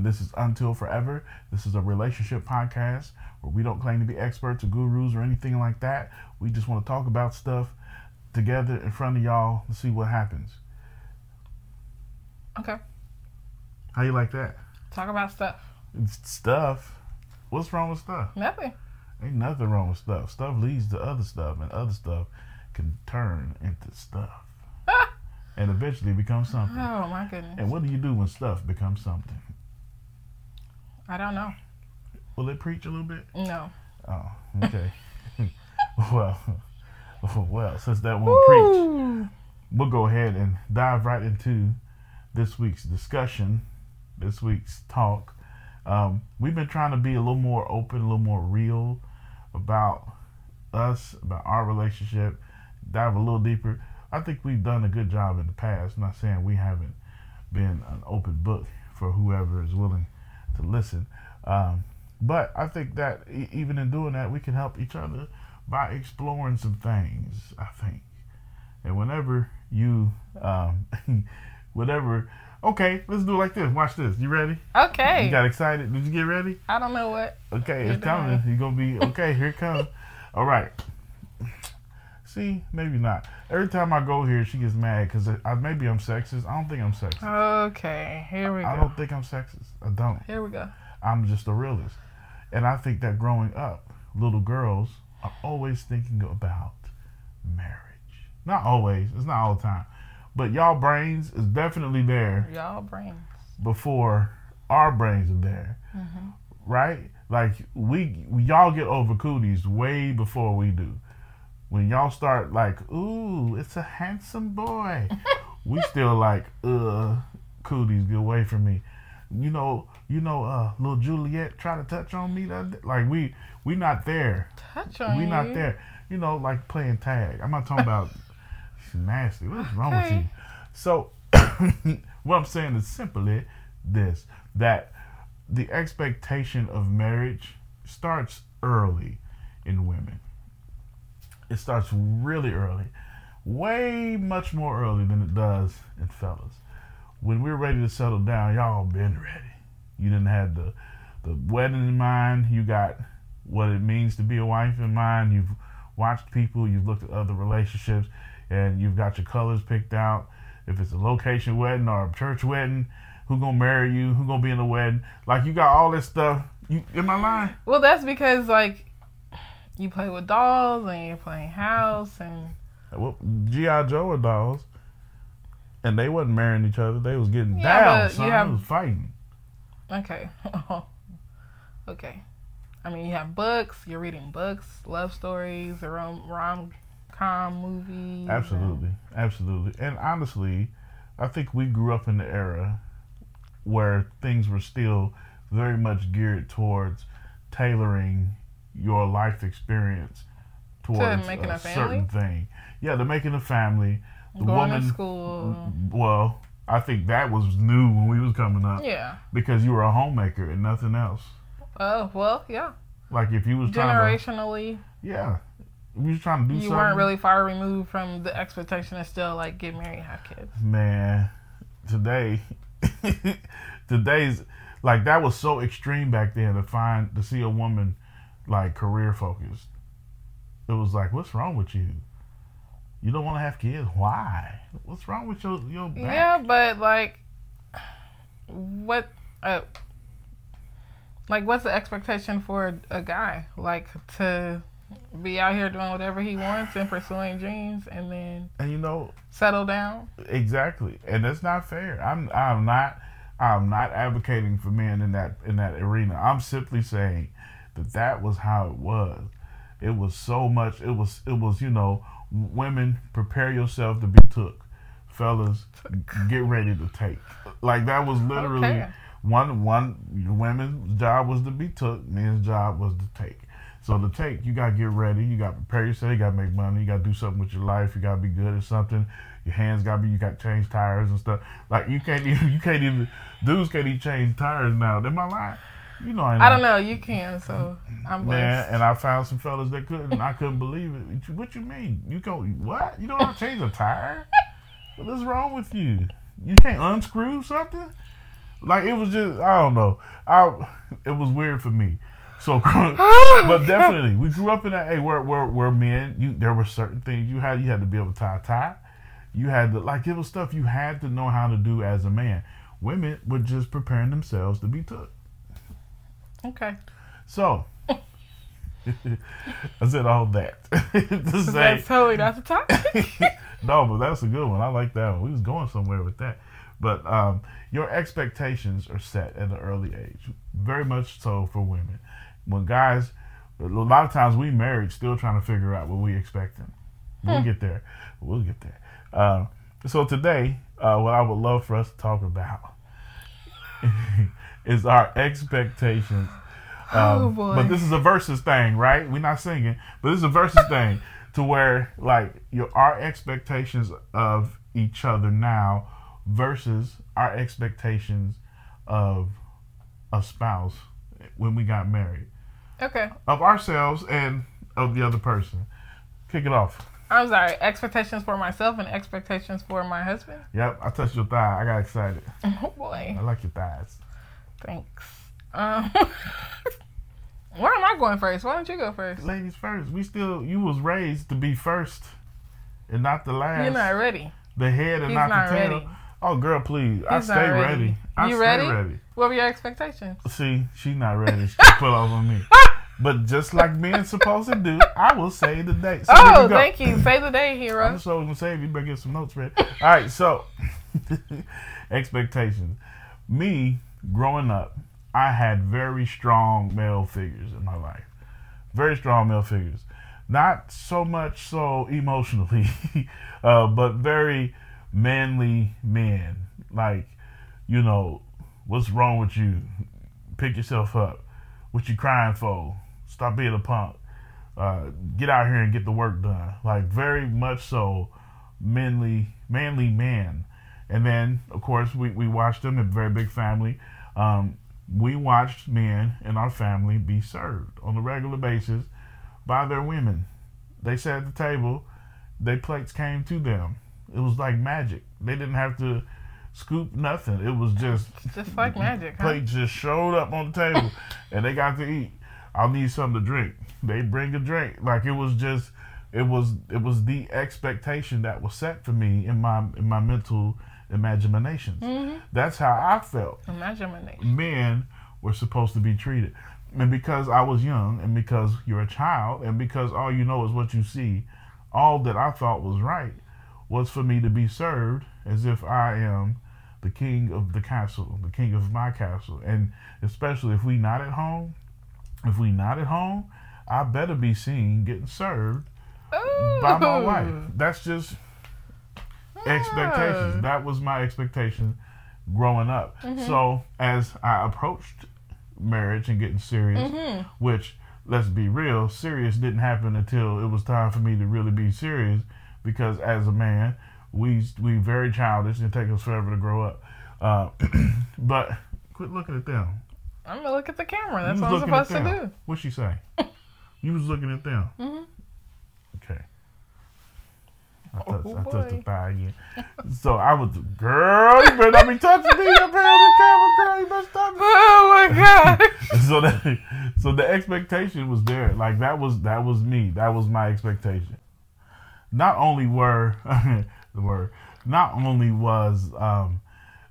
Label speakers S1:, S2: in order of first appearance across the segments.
S1: And
S2: this is Until Forever. This is a relationship podcast where we don't claim to be experts or gurus or anything like that. We just want to talk about stuff together in front of y'all to see what happens.
S1: Okay.
S2: How you like that?
S1: Talk about stuff.
S2: It's stuff. What's wrong with stuff?
S1: Nothing.
S2: Ain't nothing wrong with stuff. Stuff leads to other stuff, and other stuff can turn into stuff. and eventually become something.
S1: Oh my goodness.
S2: And what do you do when stuff becomes something?
S1: I don't know.
S2: Will it preach a little bit?
S1: No.
S2: Oh, okay. well, well, since that won't preach, we'll go ahead and dive right into this week's discussion, this week's talk. Um, we've been trying to be a little more open, a little more real about us, about our relationship, dive a little deeper. I think we've done a good job in the past. I'm not saying we haven't been an open book for whoever is willing to listen. Um, but I think that e- even in doing that, we can help each other by exploring some things, I think. And whenever you, um, whatever, okay, let's do it like this. Watch this. You ready?
S1: Okay.
S2: You got excited? Did you get ready?
S1: I don't know what.
S2: Okay, it's coming. You're to be, okay, here it comes. All right. See, maybe not. Every time I go here, she gets mad because I, maybe I'm sexist. I don't think I'm sexist.
S1: Okay. Here we
S2: I
S1: go.
S2: I don't think I'm sexist. I don't.
S1: Here we go.
S2: I'm just a realist. And I think that growing up, little girls are always thinking about marriage. Not always, it's not all the time. But y'all brains is definitely there
S1: Y'all brains.
S2: before our brains are there. Mm-hmm. Right? Like we, we y'all get over cooties way before we do. When y'all start like, ooh, it's a handsome boy. we still like, uh, cooties, get away from me. You know, you know, uh, little Juliet try to touch on me. That like we we not there.
S1: Touch on
S2: We
S1: you.
S2: not there. You know, like playing tag. I'm not talking about she's nasty. What's wrong with you? So what I'm saying is simply this that the expectation of marriage starts early in women. It starts really early. Way much more early than it does in fellas. When we're ready to settle down, y'all been ready. You didn't have the the wedding in mind. You got what it means to be a wife in mind. You've watched people. You've looked at other relationships, and you've got your colors picked out. If it's a location wedding or a church wedding, who gonna marry you? Who gonna be in the wedding? Like you got all this stuff. You in my line?
S1: Well, that's because like you play with dolls and you're playing house and
S2: Well, GI Joe are dolls, and they wasn't marrying each other. They was getting
S1: Yeah,
S2: down. Son.
S1: you have-
S2: They was fighting.
S1: okay. okay. I mean, you have books. You're reading books, love stories, rom rom com movies. and-
S2: Absolutely, absolutely. And honestly, I think we grew up in the era where things were still very much geared towards tailoring your life experience towards
S1: making
S2: a,
S1: a
S2: certain thing. Yeah, to making a family. The
S1: Going
S2: woman.
S1: to school.
S2: Well, I think that was new when we was coming up
S1: Yeah.
S2: because you were a homemaker and nothing else.
S1: Oh well, yeah.
S2: Like if you was trying to,
S1: Generationally,
S2: yeah, you was trying to do
S1: you
S2: something.
S1: weren't really far removed from the expectation to still like get married, and have kids.
S2: man today today's like that was so extreme back then to find to see a woman like career focused it was like what's wrong with you you don't want to have kids why what's wrong with your your back?
S1: Yeah, but like, what? Uh, like, what's the expectation for a, a guy? Like to be out here doing whatever he wants and pursuing dreams, and then
S2: and you know
S1: settle down.
S2: exactly and that's not fair i'm i'm not i'm not advocating for men in that in that arena i'm simply saying that that was how it was. It was so much it was it was you know women prepare yourself to be took. Fellas get ready to take. Like that was literally
S1: Okay.
S2: one one women's job was to be took men's job was to take. So to take you gotta get ready you gotta prepare yourself you gotta make money you gotta do something with your life you gotta be good at something your hands gotta be you gotta change tires and stuff. Like you can't even you can't even dudes can't even change tires now am I lying you know I,
S1: I don't know. You can, so I'm
S2: Man,
S1: blessed.
S2: and I found some fellas that couldn't. And I couldn't believe it. What you mean? You go what? You don't know how to change a tire? What is wrong with you? You can't unscrew something? Like it was just I don't know. I it was weird for me. So, but definitely, we grew up in that. Hey, where we're men, you there were certain things you had. You had to be able to tie a tie. You had to like it was stuff you had to know how to do as a man. Women were just preparing themselves to be took.
S1: Okay.
S2: So, I said all that to say
S1: That's totally not the topic.
S2: no, but that's a good one. I like that one. We was going somewhere with that. But um, your expectations are set at an early age, very much so for women. When guys, a lot of times we married, still trying to figure out what we expecting. We'll get there. We'll get there. Uh, so today, uh, what I would love for us to talk about is our expectations. Um,
S1: Oh, boy.
S2: But this is a versus thing, right? We're not singing, but this is a versus thing to where like your our expectations of each other now versus our expectations of a spouse when we got married
S1: okay.
S2: of ourselves and of the other person. Kick it off.
S1: I'm sorry. Expectations for myself and expectations for my husband.
S2: Yep, I touched your thigh. I got excited.
S1: Oh boy.
S2: I like your thighs.
S1: Thanks. Um, where am I going first? Why don't you go first?
S2: Ladies first. We still you was raised to be first and not the last.
S1: You're not ready.
S2: the head and
S1: He's
S2: not,
S1: not
S2: the tail.
S1: ready.
S2: Oh girl, please. I stay ready.
S1: ready.
S2: I
S1: You
S2: stay
S1: ready?
S2: ready.
S1: What were your expectations?
S2: See, she's not ready. She pull off on me. But just like men supposed to do, I will say the date. So
S1: oh, thank you. Say the day, hero.
S2: I'm always gonna save you better get some notes ready. All right, so expectations. Me growing up, I had very strong male figures in my life. Very strong male figures. Not so much so emotionally, uh, but very manly men. Like, you know, what's wrong with you? Pick yourself up. What you crying for? Stop being a punk uh, get out here and get the work done. Like very much so, manly, manly man. And then, of course, we, we watched them, a very big family. Um, we watched men in our family be served on a regular basis by their women. They sat at the table, their plates came to them. It was like magic. They didn't have to scoop nothing. It was just
S1: Just like magic, huh?
S2: plate just showed up on the table and they got to eat. I'll need something to drink. They bring a drink. Like it was just it was it was the expectation that was set for me in my in my mental imaginations. Mm-hmm. That's how I felt
S1: Imagination.
S2: men were supposed to be treated. And because I was young, and because you're a child, and because all you know is what you see, all that I thought was right was for me to be served as if I am the king of the castle, the king of my castle. And especially if we not at home, if we not at home, I better be seen getting served by my wife. That's just expectations.
S1: Ah.
S2: That was my expectation growing up.
S1: Mm-hmm.
S2: So as I approached marriage and getting serious,
S1: Mm-hmm.
S2: which let's be real, serious didn't happen until it was time for me to really be serious because as a man, we we very childish and it take us forever to grow up. Uh, but quit looking at them.
S1: I'm gonna look at the camera. That's what I'm supposed to do.
S2: What she say? you was looking at them.
S1: Mhm.
S2: Okay. I touched,
S1: Oh,
S2: I touched the thigh again. so I was, girl, you better not be touching me up here on the camera, girl. You better stop me.
S1: Oh my god.
S2: so that, so the expectation was there. Like that was that was me. That was my expectation. Not only were the word, not only was um,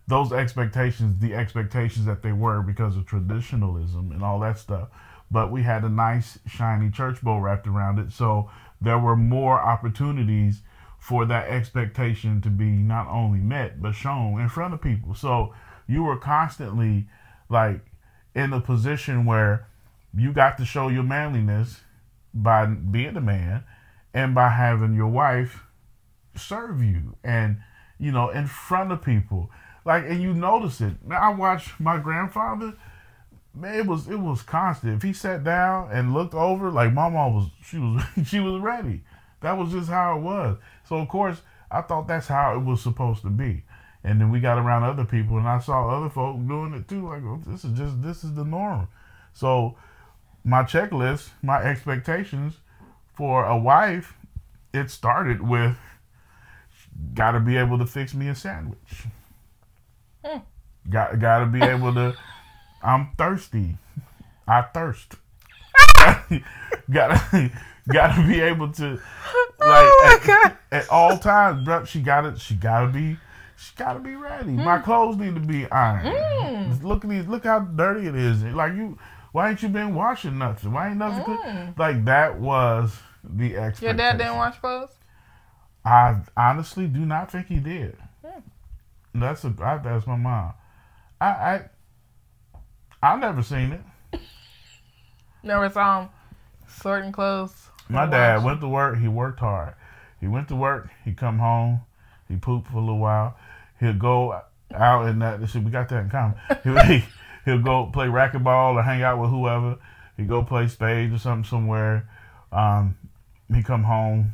S2: those expectations the expectations that they were because of traditionalism and all that stuff, but we had a nice shiny church bowl wrapped around it. So there were more opportunities for that expectation to be not only met but shown in front of people. So you were constantly like in a position where you got to show your manliness by being a man and by having your wife serve you and you know in front of people like and you notice it. Now i watched my grandfather. Man it was it was constant. If he sat down and looked over like my mom was she was she was ready. That was just how it was. So of course i thought that's how it was supposed to be. And then we got around other people and i saw other folk doing it too. Like oh, this is just this is the norm. So my checklist my expectations for a wife it started with got to be able to fix me a sandwich
S1: Hmm.
S2: Got gotta be able to. I'm thirsty. I thirst. gotta gotta be able to like
S1: Oh
S2: at, at all times, bro. She gotta she gotta be she gotta be ready. My clothes need to be ironed.
S1: Mm.
S2: Look at these. Look how dirty it is. Like you, why ain't you been washing nothing? Why ain't nothing?
S1: Mm.
S2: Like that was the expectation.
S1: Your dad didn't wash clothes?
S2: I honestly do not think he did. That's a I that's my mom. I I I never seen it.
S1: Never saw him sorting clothes.
S2: My dad
S1: washing.
S2: went to work. He worked hard. He went to work. He come home. He pooped for a little while. He'll go out and that. See, we got that in common. He'll, he'll go play racquetball or hang out with whoever. He go play spades or something somewhere. Um, he come home,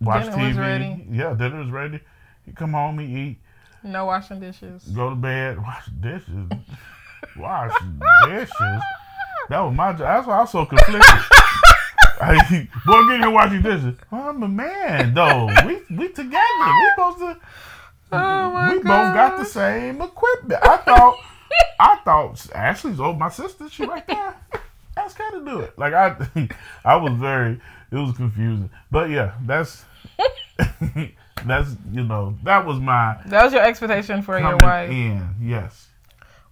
S2: watch
S1: Dinner
S2: TV.
S1: was ready.
S2: Yeah, dinner is ready. He come home. He eat.
S1: No washing dishes.
S2: Go to bed. Wash dishes. wash dishes. That was my job. That's why I was so conflicted. Boy, get here watching dishes. Well, I'm a man, though. We we together. We supposed to.
S1: Oh my
S2: we both got the same equipment. I thought. I thought Ashley's old. My sister, she right there. Ask her to do it. Like I, I was very. It was confusing. But yeah, that's. That's you know that was my
S1: That was your expectation for your wife.
S2: in. Yes,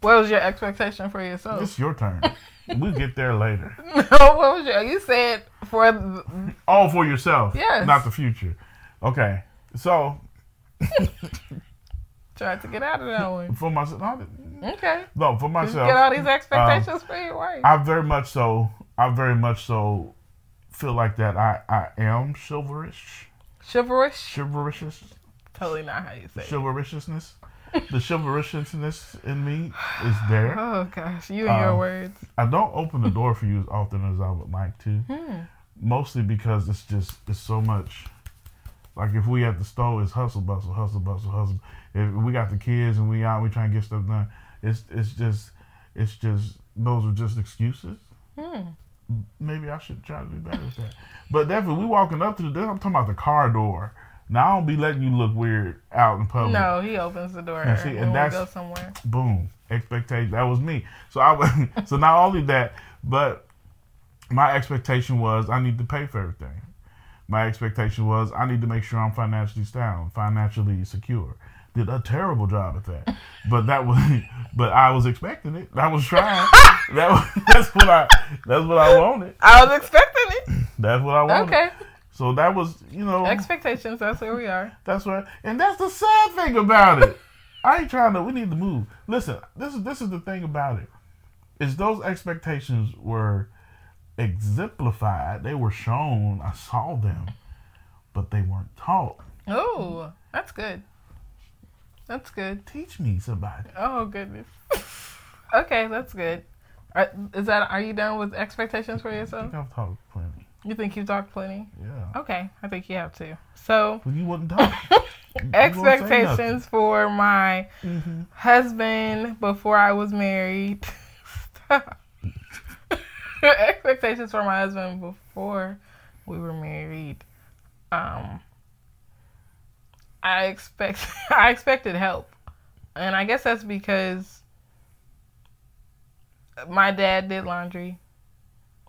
S1: What was your expectation for yourself?
S2: it's your turn. we'll get there later.
S1: No, what was your? You said for the,
S2: All for yourself.
S1: Yes.
S2: Not the future. Okay. So
S1: tried to get out of that one.
S2: for myself,
S1: Okay.
S2: no, for myself,
S1: get all these uh, expectations for your wife.
S2: I very much so. I very much so feel like that. I I am chivalrous,
S1: Chivalrous?
S2: chivalrous,
S1: Totally not how you say it.
S2: chivalrousness. the chivalrousness in me is there.
S1: Oh gosh, you and your
S2: Um,
S1: words.
S2: I don't open the door for you as often as I would like to.
S1: Hmm.
S2: Mostly because it's just it's so much. Like if we at the store, it's hustle bustle, hustle bustle, hustle. If we got the kids and we out, we trying to get stuff done. It's it's just it's just those are just excuses.
S1: Hmm.
S2: Maybe I should try to do better at that. But definitely, we walking up to the door. I'm talking about the car door. Now I don't be letting you look weird out in public.
S1: No, he opens the door
S2: Yeah, see, and that's-
S1: go somewhere.
S2: boom expectation that was me so i was so not only that but my expectation was i need to pay for everything my expectation was i need to make sure i'm financially sound financially secure did a terrible job at that but that was but i was expecting it i was trying that was, that's what i that's what i wanted
S1: I was expecting it.
S2: that's what i wanted
S1: Okay.
S2: so that was you know
S1: Expectations. That's where we are.
S2: that's right. And that's the sad thing about it. I ain't trying to. We need to move. Listen, this is this is the thing about it. Is those expectations were exemplified. They were shown. I saw them, but they weren't taught.
S1: Oh, that's good. That's good.
S2: Teach me somebody.
S1: Oh goodness. okay, that's good. Are, is that? Are you done with expectations for
S2: I
S1: yourself?
S2: think I've talked plenty.
S1: You think you've talked plenty?
S2: Yeah.
S1: Okay, I think you have too. So
S2: Well, you wouldn't talk. You won't say nothing.
S1: expectations for my
S2: Mhm.
S1: husband before I was married. Stop. expectations for my husband before we were married. Um, I expect I expected help, and I guess that's because my dad did laundry.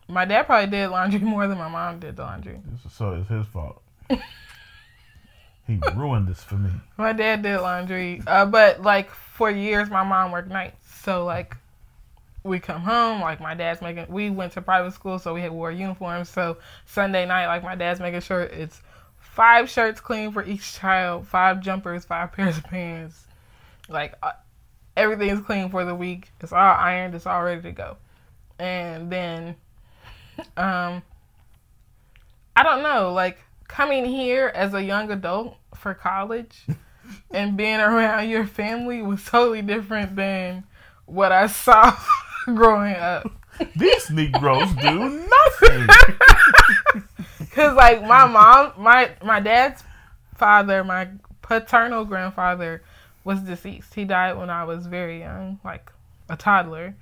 S1: My dad probably did laundry more than my mom did laundry.
S2: So it's his fault. he ruined this for me.
S1: My dad did laundry, uh, but like for years, my mom worked nights. So like, we come home, like my dad's making. We went to private school, so we had wore uniforms. So Sunday night, like my dad's making sure it's five shirts clean for each child, five jumpers, five pairs of pants. Like uh, everything is clean for the week. It's all ironed. It's all ready to go. And then, um, I don't know, like coming here as a young adult for college and being around your family was totally different than what I saw growing up.
S2: These Negroes do nothing.
S1: Cause like my mom, my my dad's father, my paternal grandfather was deceased. He died when I was very young, like a toddler,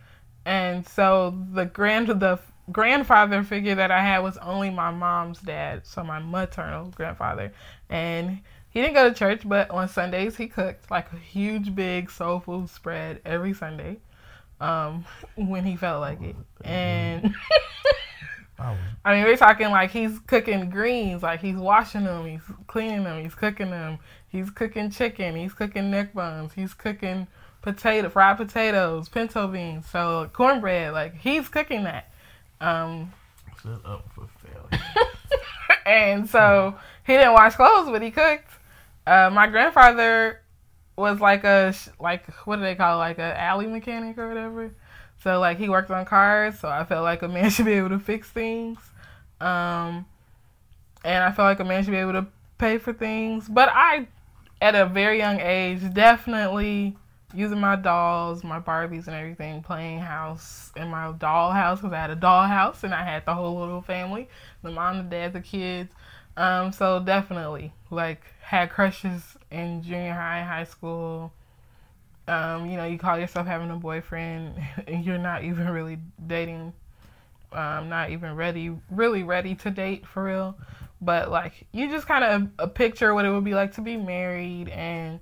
S1: and so the grand the grandfather figure that I had was only my mom's dad, so my maternal grandfather, and he didn't go to church, but on Sundays he cooked like a huge, big soul food spread every Sunday, um, when he felt like it. And
S2: I
S1: I mean, we're talking like he's cooking greens, like he's washing them, he's cleaning them, he's cooking them, he's cooking chicken, he's cooking neck bones, he's cooking potato, fried potatoes, pinto beans, so cornbread, like he's cooking that. Um,
S2: set up for failure.
S1: and so he didn't wash clothes, but he cooked. Uh, my grandfather was like a like what do they call it? like a alley mechanic or whatever. So like he worked on cars, so I felt like a man should be able to fix things. Um, and I felt like a man should be able to pay for things. But I, at a very young age, definitely using my dolls, my Barbies, and everything, playing house in my doll house because I had a doll house and I had the whole little family, the mom, the dad, the kids. Um, so definitely like had crushes in junior high, high school. Um, you know, you call yourself having a boyfriend and you're not even really dating, um, not even ready, really ready to date for real. But like, you just kind of a picture what it would be like to be married. And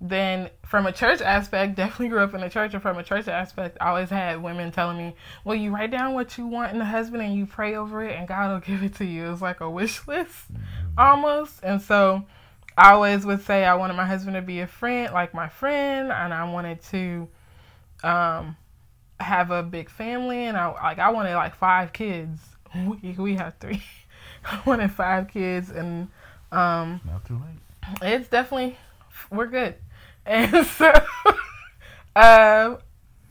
S1: then from a church aspect, definitely grew up in the church. And from a church aspect, I always had women telling me, well, you write down what you want in a husband and you pray over it and God will give it to you. It's like a wish list almost. And so, I always would say I wanted my husband to be a friend, like my friend, and I wanted to um, have a big family, and I like I wanted like five kids. We we have three. I wanted five kids, and um,
S2: Not too late.
S1: it's definitely we're good. And so, uh,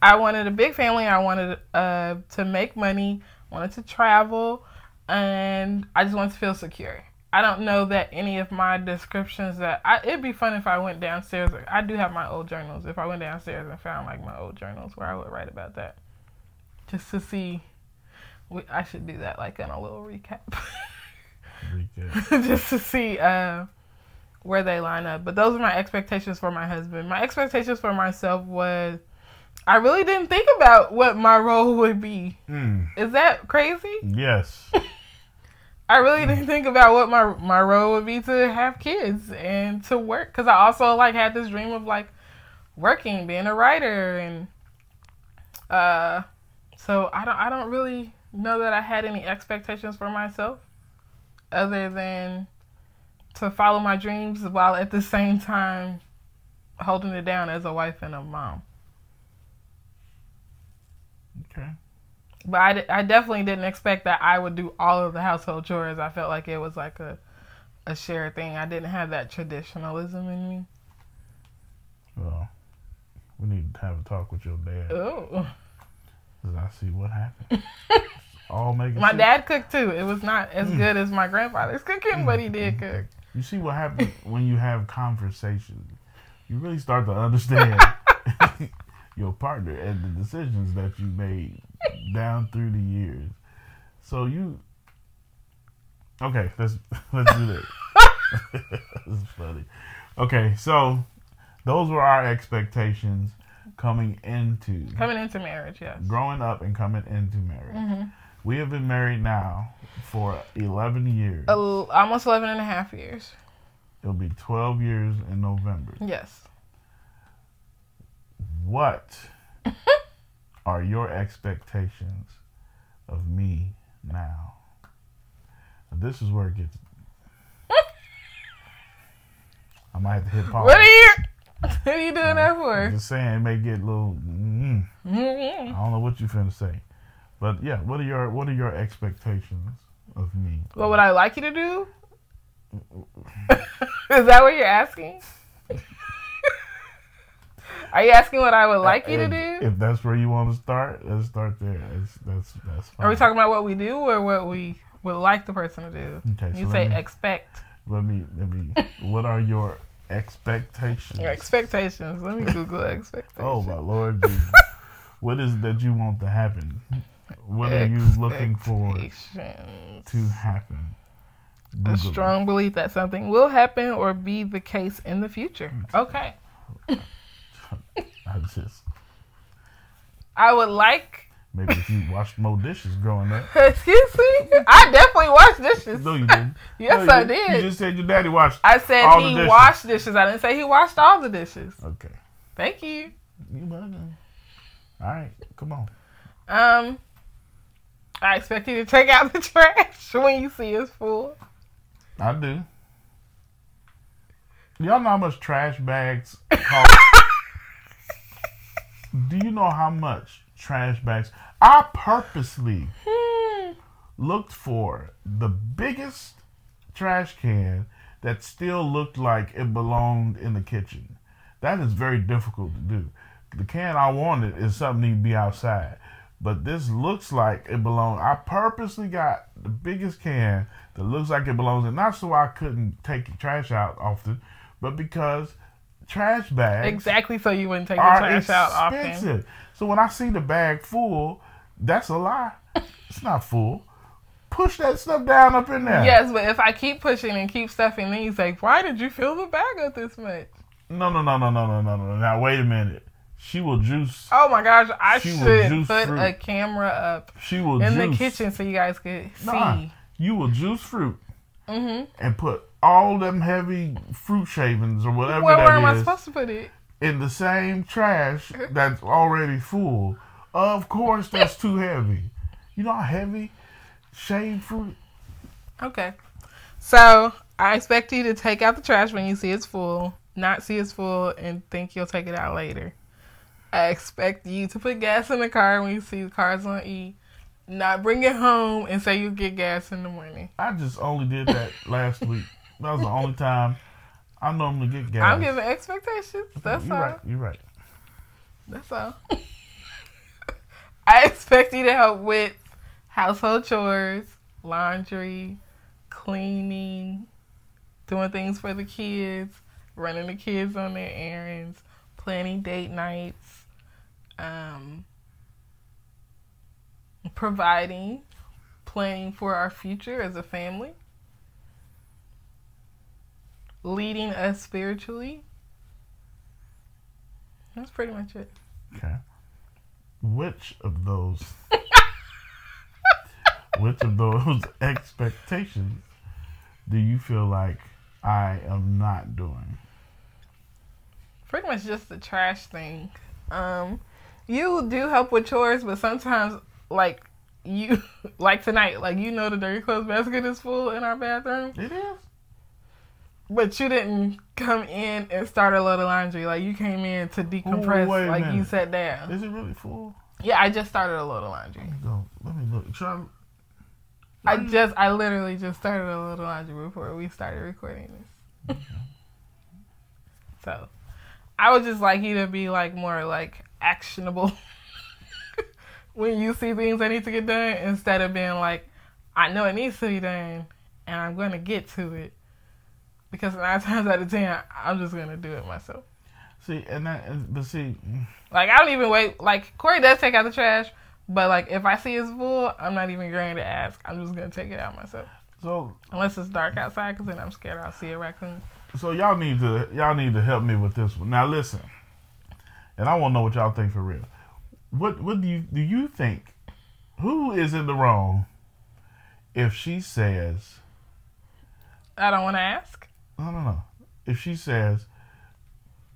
S1: I wanted a big family. I wanted uh, to make money. Wanted to travel, and I just wanted to feel secure. I don't know that any of my descriptions that I, it'd be fun if I went downstairs. I do have my old journals. If I went downstairs and found like my old journals where I would write about that, just to see. We, I should do that like in a little recap,
S2: Recap.
S1: just to see uh, where they line up. But those are my expectations for my husband. My expectations for myself was I really didn't think about what my role would be.
S2: Mm,
S1: Is that crazy?
S2: yes.
S1: I really didn't think about what my my role would be to have kids and to work because I also like had this dream of like working, being a writer, and uh, so I don't I don't really know that I had any expectations for myself other than to follow my dreams while at the same time holding it down as a wife and a mom.
S2: Okay.
S1: But I, I definitely didn't expect that I would do all of the household chores. I felt like it was like a a shared thing. I didn't have that traditionalism in me.
S2: Well, we need to have a talk with your dad.
S1: Oh,
S2: Cause I see what happened. All making
S1: my
S2: sense.
S1: dad cooked too. It was not as mm. good as my grandfather's cooking, but he did cook.
S2: You see what happens when you have conversations. You really start to understand your partner and the decisions that you made down through the years. So you Okay, let's let's do this. this is funny. Okay, so those were our expectations coming into
S1: Coming into marriage, yes.
S2: growing up and coming into marriage.
S1: hmm
S2: We have been married now for 11 years.
S1: Almost 11 and a half years.
S2: It'll be 12 years in November.
S1: Yes.
S2: What are your expectations of me now? This is where it gets. I might have to hit pause.
S1: What are you? What are you doing that
S2: I'm
S1: for?
S2: just saying, it may get a little. Mm, I don't know what you're finna say, but yeah, what are your what are your expectations of me?
S1: What would I like you to do? Is that what you're asking? Are you asking what I would like you to do?
S2: If that's where you want to start, let's start there. That's that's that's fine.
S1: Are we talking about what we do or what we would like the person to do?
S2: Okay, so
S1: You
S2: let
S1: say
S2: me-
S1: expect.
S2: Let me let me. what are your expectations?
S1: Your expectations. Let me Google expectations.
S2: Oh my Lord Jesus! what is it that you want to happen? What are you looking for to happen?
S1: A
S2: Google it.
S1: strong belief that something will happen or be the case in the future. Okay.
S2: I just
S1: I would like
S2: Maybe if you washed more dishes growing up.
S1: Excuse me? I definitely washed dishes.
S2: No, you didn't.
S1: yes,
S2: No,
S1: I did.
S2: You just said your daddy washed.
S1: I said he
S2: dishes.
S1: washed dishes. I didn't say he washed all the dishes.
S2: Okay.
S1: Thank you.
S2: You. All right, come on.
S1: Um, I expect you to take out the trash when you see it's full.
S2: I do. Y'all know how much trash bags cost? Do you know how much trash bags? I purposely
S1: Hmm.
S2: looked for the biggest trash can that still looked like it belonged in the kitchen. That is very difficult to do. The can I wanted is something need to be outside. But this looks like it belongs. I purposely got the biggest can that looks like it belongs in, not so I couldn't take the trash out often, but because trash bags
S1: Exactly, so you wouldn't take the trash out often.
S2: So when I see the bag full, that's a lie. It's not full. Push that stuff down up in there.
S1: Yes, but if I keep pushing and keep stuffing, you say, "Why did you fill the bag up this much?"
S2: No, no, no, no, no, no, no, no. Now wait a minute. She will juice.
S1: Oh my gosh, I
S2: She
S1: should put
S2: fruit.
S1: a camera up
S2: She will
S1: in
S2: juice.
S1: the kitchen so you guys could see.
S2: Nah, you will juice fruit
S1: Mm-hmm.
S2: and put all them heavy fruit shavings or whatever
S1: Well, where
S2: that
S1: am I supposed to put it?
S2: in the same trash that's already full. Of course, that's too heavy. You know how heavy shaved fruit?
S1: Okay. So I expect you to take out the trash when you see it's full, not see it's full, and think you'll take it out later. I expect you to put gas in the car when you see the car's on E, not bring it home and say you get gas in the morning.
S2: I just only did that last week. That was the only time I normally get gas.
S1: I'm giving expectations. That's
S2: You're
S1: all.
S2: right. You're right.
S1: That's all. I expect you to help with household chores, laundry, cleaning, doing things for the kids, running the kids on their errands, planning date nights, um, providing, planning for our future as a family, leading us spiritually. That's pretty much it.
S2: Okay. Which of those which of those expectations do you feel like I am not doing?
S1: pretty much just the trash thing. Um, you do help with chores, but sometimes, like you, like tonight, like you know the dirty clothes basket is full in our bathroom,
S2: It is.
S1: But you didn't come in and start a load of laundry. Like you came in to decompress,
S2: a
S1: like you sat down.
S2: Is it really full?
S1: Yeah, I just started a load of laundry.
S2: Let me go. Let me look. Try.
S1: I just, I literally just started a load of laundry before we started recording this. so, I would just like you to be like more like actionable when you see things that need to get done instead of being like, I know it needs to be done and I'm going to get to it. Because nine times out of ten, I'm just going to do it myself.
S2: See, and that, but see, mm.
S1: Like, I don't even wait. Like, Corey does take out the trash, but like, if I see it's full, I'm not even going to ask. I'm just going to take it out myself.
S2: so
S1: Unless it's dark outside, because then I'm scared I'll see a raccoon.
S2: so y'all need to y'all need to help me with this one. Now listen, and I want to know what y'all think for real. What what do you do you think? Who is in the wrong if she says
S1: I don't want to ask.
S2: No no no? If she says,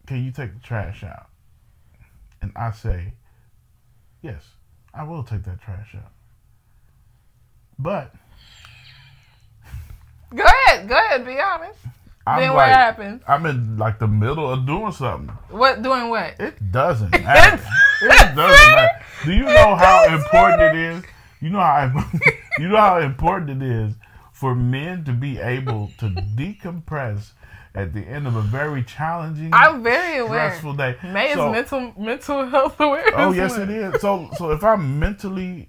S2: "Can you take the trash out?" and I say, "Yes, I will take that trash out," but
S1: Go ahead. Go ahead. Be honest.
S2: I'm
S1: then
S2: like,
S1: what happens?
S2: I'm in like the middle of doing something.
S1: What doing what?
S2: It doesn't matter. it doesn't matter. Do you know how important it is? You know how you know how important it is for men to be able to decompress at the end of a very challenging,
S1: I'm very aware.
S2: stressful day.
S1: May
S2: So-
S1: is mental mental health awareness.
S2: Oh yes, it is. So so if I'm mentally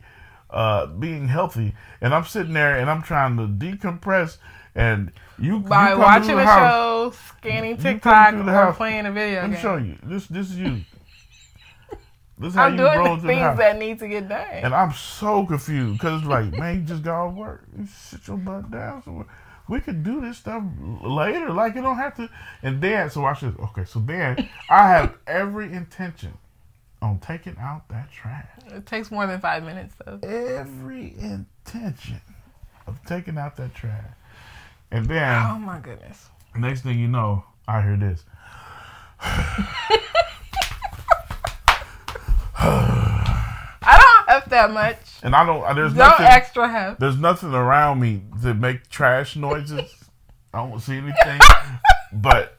S2: uh, being healthy and I'm sitting there and I'm trying to decompress and you
S1: By
S2: you
S1: watching
S2: the house,
S1: show, scanning TikTok, or
S2: house.
S1: playing a video
S2: Let me
S1: game.
S2: show you. This this is you. This is
S1: I'm doing the things that need to get done.
S2: And I'm so confused because it's like, man, you just got off work. You sit your butt down somewhere. We could do this stuff later. Like, you don't have to. And then, so I should, okay, so then I have every intention on taking out that trash.
S1: It takes more than five minutes though.
S2: Every intention of taking out that trash. And then
S1: Oh my goodness.
S2: next thing you know, I hear this.
S1: I don't have that much.
S2: And I don't uh, there's
S1: No extra have.
S2: there's nothing around me to make trash noises. I don't see anything. but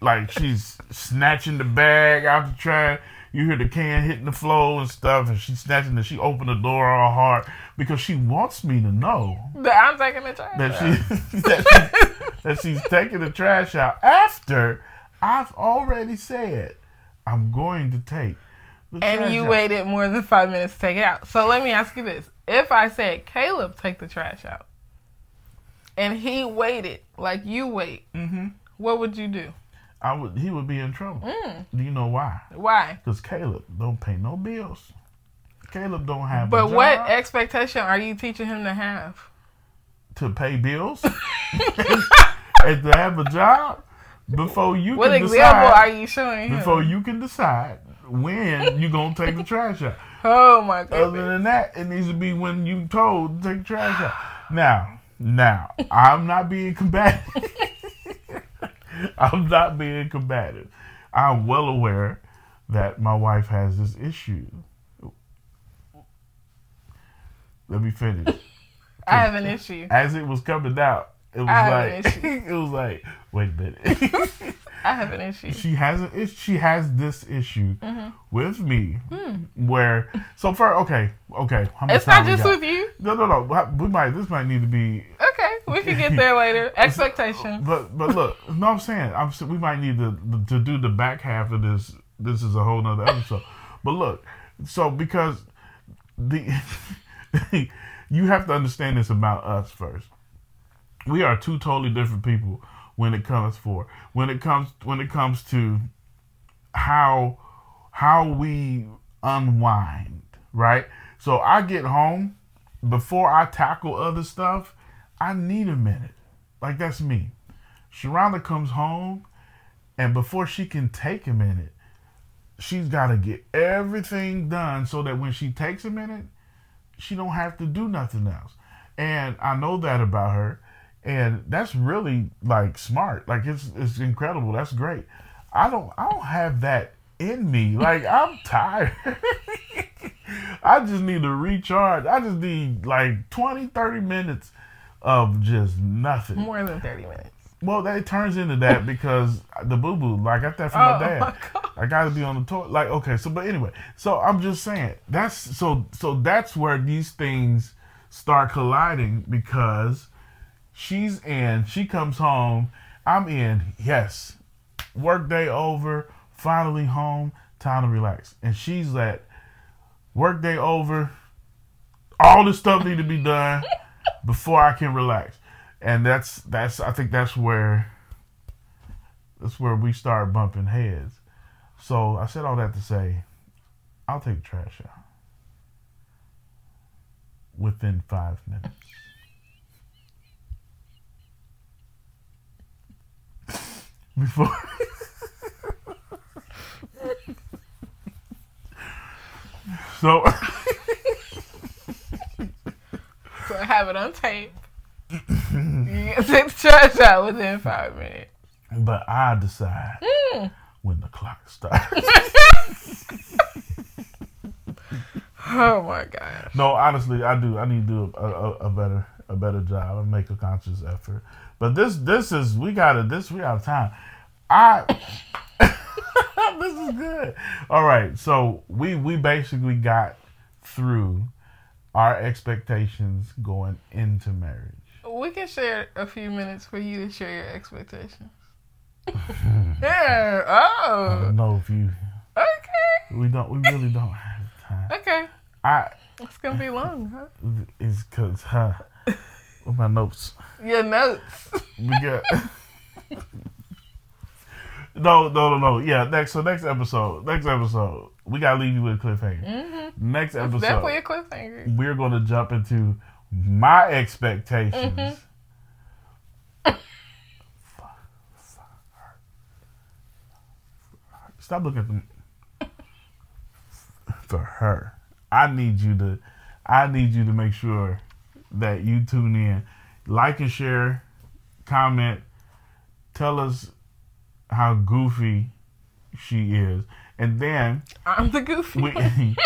S2: like she's snatching the bag out the trash. You hear the can hitting the floor and stuff, and she's snatching it. She opened the door all hard because she wants me to know
S1: That I'm taking the trash.
S2: that
S1: out.
S2: she that, she, that she's taking the trash out after I've already said I'm going to take.
S1: And you
S2: out.
S1: waited more than five minutes to take it out. So let me ask you this: If I said Caleb take the trash out, and he waited like you wait,
S2: Mhm.
S1: what would you do?
S2: I would. He would be in trouble.
S1: Mm.
S2: Do you know why?
S1: Why?
S2: Because Caleb don't pay no bills. Caleb don't have. a
S1: But what expectation are you teaching him to have?
S2: to pay bills and to have a job before you can decide.
S1: What
S2: can
S1: example are you showing him?
S2: before you can decide when you gonna take the trash out.
S1: oh my
S2: god.
S1: Other
S2: than that, it needs to be when you told to take the trash out. Now, now, I'm not being combative. I'm not being combative. I'm well aware that my wife has this issue. Let me finish.
S1: I have an issue.
S2: As it was coming out, it was
S1: I have an
S2: like it was like, wait a minute.
S1: I have an issue.
S2: she has an is- she has this issue
S1: Mm-hmm.
S2: with me
S1: Hmm.
S2: where so far okay okay how much
S1: It's not just with you.
S2: no no no we might this might need to be
S1: Okay, we can get there later. Expectations.
S2: but but look no I'm saying I'm we might need to to do the back half of this this is a whole nother episode but look so because the you have to understand this about us first we are two totally different people when it comes for when it comes when it comes to how how we unwind right so i get home before i tackle other stuff i need a minute like that's me Sharonda comes home and before she can take a minute she's got to get everything done so that when she takes a minute she don't have to do nothing else. And I know that about her. And that's really like smart. Like it's it's incredible. That's great. I don't I don't have that in me. Like I'm tired. I just need to recharge. I just need like 20, 30 minutes of just nothing.
S1: More than thirty minutes.
S2: Well, that turns into that because the boo boo, like I got that from
S1: Oh
S2: my dad.
S1: my.
S2: I gotta be on the toilet. Like, okay, so but anyway, so I'm just saying that's so so that's where these things start colliding because she's in, she comes home, I'm in, yes. Work day over, finally home, time to relax. And she's at work day over, all this stuff need to be done before I can relax. And that's that's I think that's where that's where we start bumping heads. So I said all that to say, I'll take trash out within five minutes. Before so
S1: So I have it on tape. you can take the trash out within five minutes.
S2: but I decide
S1: Mm.
S2: when the clock starts.
S1: Oh my gosh.
S2: No, honestly, I do. I need to do a, a, a better a better job and make a conscious effort. But this this is we got to this we out of time. I this is good. All right, so we we basically got through our expectations going into marriage.
S1: We can share a few minutes for you to share your expectations. yeah.
S2: I
S1: Oh.
S2: don't know if you
S1: Okay.
S2: we don't we really don't have time.
S1: Okay.
S2: I
S1: It's gonna be long, huh?
S2: is cause huh, with my notes.
S1: Your notes.
S2: We got no, no, no, no. Yeah, next. So next episode, next episode, we gotta leave you with a cliffhanger.
S1: Mm-hmm.
S2: Next
S1: Definitely
S2: episode,
S1: a cliffhanger.
S2: we're gonna jump into my expectations.
S1: Mhm.
S2: Stop looking at them. for her. I need you to I need you to make sure that you tune in. Like and share, comment, tell us how goofy she is. And then
S1: I'm the goofy.
S2: we,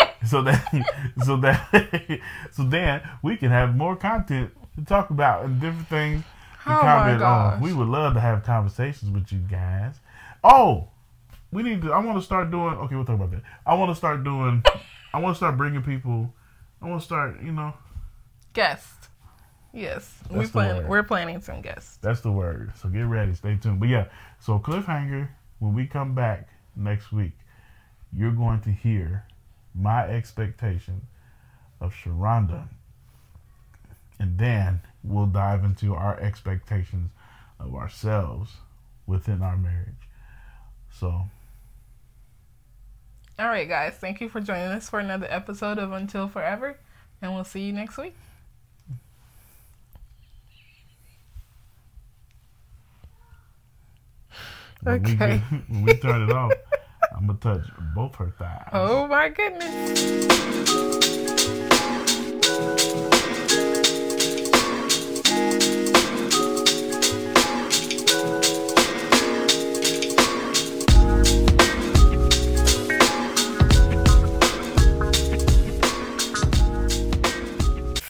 S2: so that so that so then we can have more content to talk about and different things to
S1: Oh
S2: comment on. We would love to have conversations with you guys. Oh, we need to. I want to start doing. Okay, we'll talk about that. I want to start doing. I want to start bringing people. I want to start. You know,
S1: Guest. Yes. we
S2: That's
S1: plan we're planning some guests.
S2: that's the word. So get ready. Stay tuned. But yeah, so cliffhanger. When we come back next week, you're going to hear my expectation of Sharonda. And then we'll dive into our expectations of ourselves within our marriage. So,
S1: All right, guys. Thank you for joining us for another episode of Until Forever, and we'll see you next week.
S2: When, we,
S1: Okay.
S2: get, when we turn it off, I'm going to touch both her thighs.
S1: Oh my goodness.